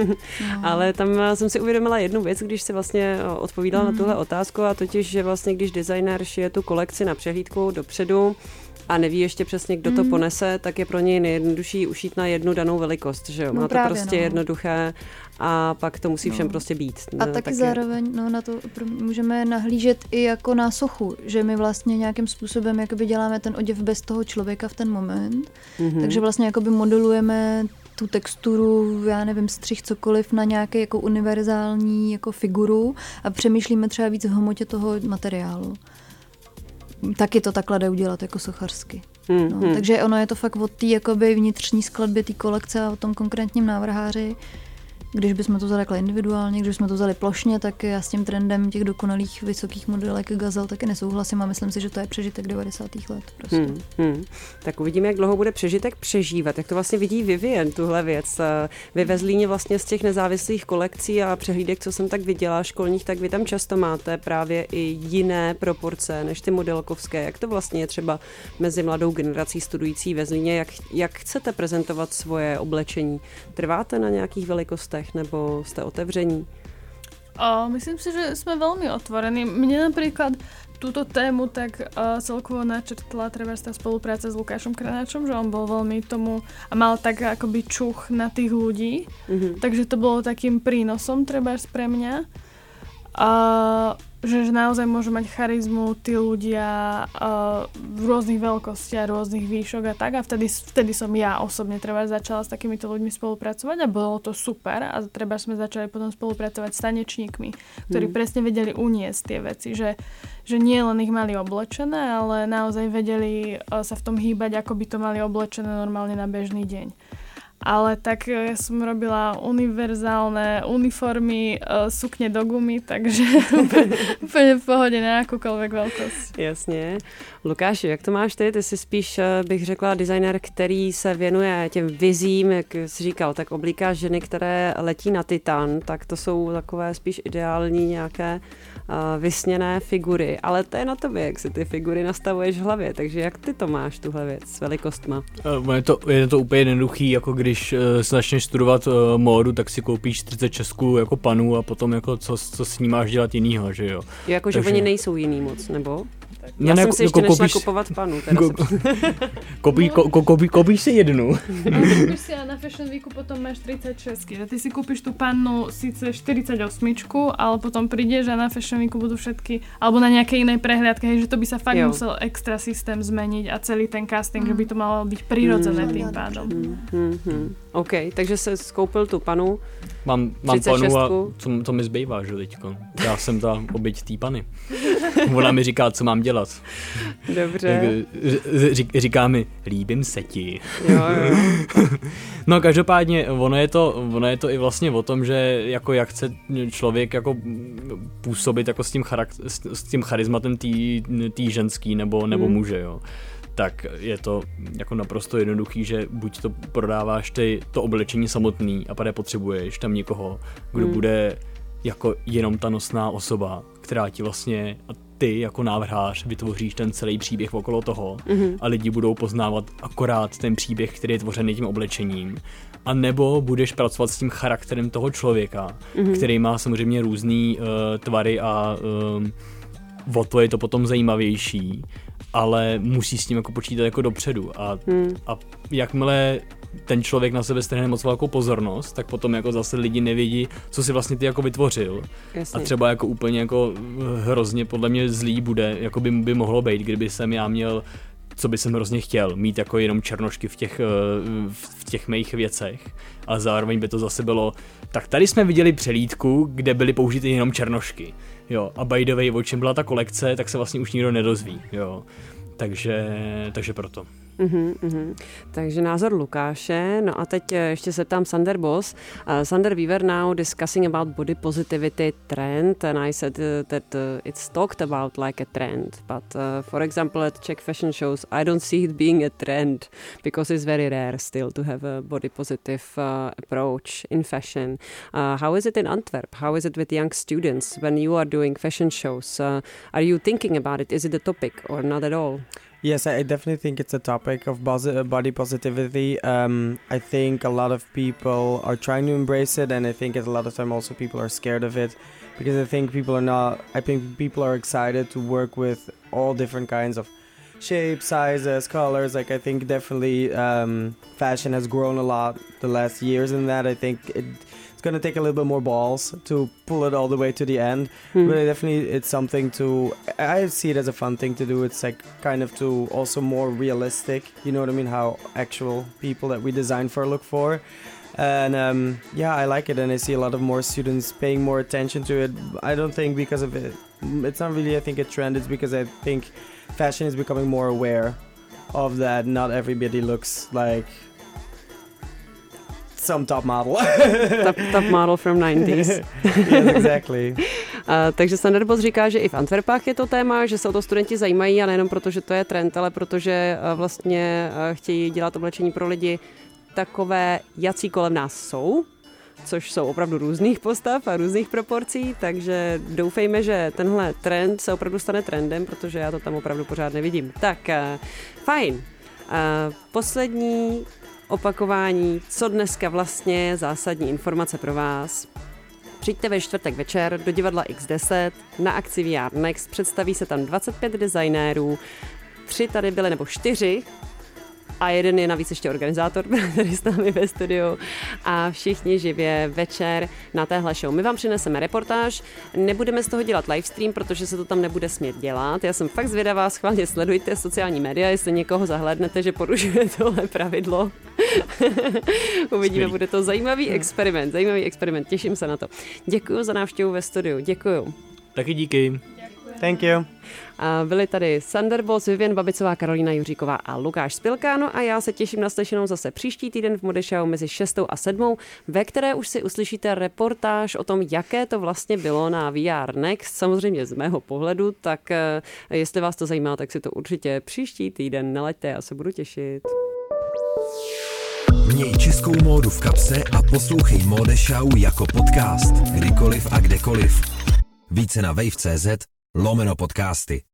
No. No. Ale tam jsem si uvědomila jednu věc, když se vlastně eh, odpovídal mm. na tuhle otázku a totiž, že vlastně když designer šije tu kolekci na přehlídku dopředu, a neví ještě přesně, kdo to Mhm. ponese, tak je pro něj nejjednodušší ušít na jednu danou velikost, že jo? No Má to právě, prostě no. jednoduché a pak to musí všem No. prostě být. A No, taky tak je- zároveň no, na to můžeme nahlížet i jako na sochu, že my vlastně nějakým způsobem jakoby děláme ten oděv bez toho člověka v ten moment, Mhm. takže vlastně jakoby modelujeme tu texturu, já nevím, střih, cokoliv na nějaké jako univerzální jako figuru a přemýšlíme třeba víc v hmotě toho materiálu. Taky to takhle jde udělat jako sochařsky. Mhm. No, takže ono je to fakt od té jakoby vnitřní skladby té kolekce a o tom konkrétním návrháři. Když bychom to vzali takhle individuálně, když bychom to vzali plošně, tak já s tím trendem těch dokonalých vysokých modelek Gazel taky nesouhlasím a myslím si, že to je přežitek 90. let. Prostě. Hmm, hmm. Tak uvidíme, jak dlouho bude přežitek přežívat, jak to vlastně vidí Vivien, tuhle věc. Eh, Vy ve Zlíně vlastně z těch nezávislých kolekcí a přehlídek, co jsem tak viděla školních, tak vy tam často máte právě i jiné proporce než ty modelkovské. Jak to vlastně je třeba mezi mladou generací studující ve Zlíně? Jak, jak chcete prezentovat svoje oblečení? Trváte na nějakých velikostech nebo jste otevření? O, myslím si, že sme veľmi otvorení. Mne napríklad túto tému tak uh, celkovo načrtla treba tá spolupráca s Lukášom Kranáčom, že on bol veľmi tomu a mal tak akoby čuch na tých ľudí, Mhm. takže to bolo takým prínosom treba pre mňa. A že, že naozaj môžu mať charizmu tí ľudia uh, v rôznych veľkostiach, rôznych výšok a tak a vtedy, vtedy som ja osobne treba začala s takýmito ľuďmi spolupracovať a bolo to super a treba sme začali potom spolupracovať s tanečníkmi, ktorí Mm. presne vedeli uniesť tie veci, že, že nie len ich mali oblečené, ale naozaj vedeli uh, sa v tom hýbať, ako by to mali oblečené normálne na bežný deň. Ale tak ja som robila univerzálne uniformy, e, sukne do gumy, takže [laughs] úplne, v pohode na akúkoľvek veľkosť. Jasně. Lukáši, jak to máš ty? Ty jsi spíš, eh, bych řekla, designer, který se věnuje těm vizím, jak jsi říkal, tak oblíká ženy, které letí na Titan, tak to jsou takové spíš ideální nějaké uh, vysněné figury. Ale to je na tobě, jak si ty figury nastavuješ v hlavě. Takže jak ty to máš, tuhle věc s velikostma? Eh, Je to, je to úplně jednoduchý, jako když uh, začneš studovat uh, módu, tak si koupíš 40 česků jako panu a potom jako co, co s ní máš dělat jinýho, že jo. Jo, jako, že Takže- oni nejsou jiný moc, nebo? No, Já ne, jsem si ještě nešla koupíš- kupovat panu. [laughs] Teda ko- se... [laughs] Koupí, ko, ko, koupí, koupíš si jednu. Kúpiš si a na Fashion Weeku potom máš 36, že ty si kúpiš tú pannu síce 48, ale potom prídeš a na Fashion Weeku budú všetky, alebo na nejakej inej prehliadke, hej, že to by sa fakt Jo. musel extra systém zmeniť a celý ten casting, že by to malo byť prirodzené Mm. tým pádom. Hmm, hmm, hmm. OK, takže se skoupil tu panu. Mám, mám 36. panu a co, co mi zbývá, že teďko. Já jsem ta oběť té pany. Ona mi říká, co mám dělat. Dobře. Řík, říká mi, líbím se ti. Jo, jo. [laughs] No každopádně, ono je, to, ono je to i vlastně o tom, že jako jak chce člověk jako působit jako s tím, charak- s, s tím charizmatem tý, tý ženský nebo, nebo Hmm. muže, jo. Tak je to jako naprosto jednoduchý, že buď to prodáváš ty, to oblečení samotný a pak nepotřebuješ tam někoho, kdo Hmm. bude jako jenom ta nosná osoba, která ti vlastně a ty jako návrhář vytvoříš ten celý příběh okolo toho Mhm. a lidi budou poznávat akorát ten příběh, který je tvořený tím oblečením. A nebo budeš pracovat s tím charakterem toho člověka, Mhm. který má samozřejmě různý uh, tvary a um, o to je to potom zajímavější, ale musí s tím jako počítat jako dopředu. A, Hmm. a jakmile ten člověk na sebe strhne moc velkou pozornost, tak potom jako zase lidi nevědí, co si vlastně ty jako vytvořil. Jasně. A třeba jako úplně jako eh, hrozně podle mě zlý bude, jako by, by mohlo být, kdyby jsem já měl co by jsem hrozně chtěl, mít jako jenom černošky v těch, eh, v těch mých věcech, ale zároveň by to zase bylo, tak tady jsme viděli přelídku, kde byly použity jenom černošky, jo, a by the way, o čem byla ta kolekce, tak se vlastně už nikdo nedozví, jo, takže, takže proto. Mhm, mhm. Takže názor Lukáše. No a teď eh, ještě se ptám Sander Boss. Uh, Sander, we were now discussing about body positivity trend and I said uh, that uh, it's talked about like a trend. But uh, for example at Czech fashion shows I don't see it being a trend because it's very rare still to have a body positive uh, approach in fashion. Uh, how is it in Antwerp? How is it with young students when you are doing fashion shows? Uh, are you thinking about it? Is it a topic or not at all? Yes, I definitely think it's a topic of body positivity. Um, I think a lot of people are trying to embrace it, and I think a lot of time also people are scared of it because I think people are not. I think people are excited to work with all different kinds of shapes, sizes, colors. Like I think definitely um, fashion has grown a lot the last years and that. I think it, it's going to take a little bit more balls to pull it all the way to the end. Hmm. But definitely it's something to I see it as a fun thing to do. It's like kind of to also more realistic. You know what I mean? How actual people that we design for look for. And um, yeah, I like it, and I see a lot of more students paying more attention to it. I don't think because of it, it's not really I think a trend. It's because I think fashion is becoming more aware of that. Not everybody looks like some top model. [laughs] top, top model from 90s. [laughs] yes, exactly. Uh, [laughs] takže Standard říká, že i v Antwerpách je to téma, že se o to studenti zajímají a nejenom proto, že to je trend, ale protože uh, vlastně uh, chtějí dělat oblečení pro lidi takové, jací kolem nás jsou, což jsou opravdu různých postav a různých proporcí, takže doufejme, že tenhle trend se opravdu stane trendem, protože já to tam opravdu pořád nevidím. Tak, fajn. Poslední opakování, co dneska vlastně zásadní informace pro vás. Přijďte ve čtvrtek večer do divadla X10 na akci VR Next. Představí se tam 25 designérů, tři tady byly, nebo čtyři, a jeden je navíc ještě organizátor, [laughs] který s námi ve studiu a všichni živě večer na téhle show. My vám přineseme reportáž, nebudeme z toho dělat livestream, protože se to tam nebude smět dělat. Já jsem fakt zvědavá, schválně sledujte sociální média, jestli někoho zahlednete, že porušuje [laughs] tohle pravidlo. [laughs] Uvidíme, bude to zajímavý experiment, zajímavý experiment, těším se na to. Děkuji za návštěvu ve studiu, děkuji. Taky díky. Thank you. A byli tady Thunderbolts, Vivian Babicová, Karolina Juříková a Lukáš Spilkáno a já se těším na slyšenou zase příští týden v Modešau mezi 6 a 7, ve které už si uslyšíte reportáž o tom, jaké to vlastně bylo na VR Next, samozřejmě z mého pohledu, tak eh, jestli vás to zajímá, tak si to určitě příští týden nalaďte, já se budu těšit. Měj českou módu v kapse a poslouchej Mode Show jako podcast, kdykoliv a kdekoliv. Více na wave.cz lomeno podcasty.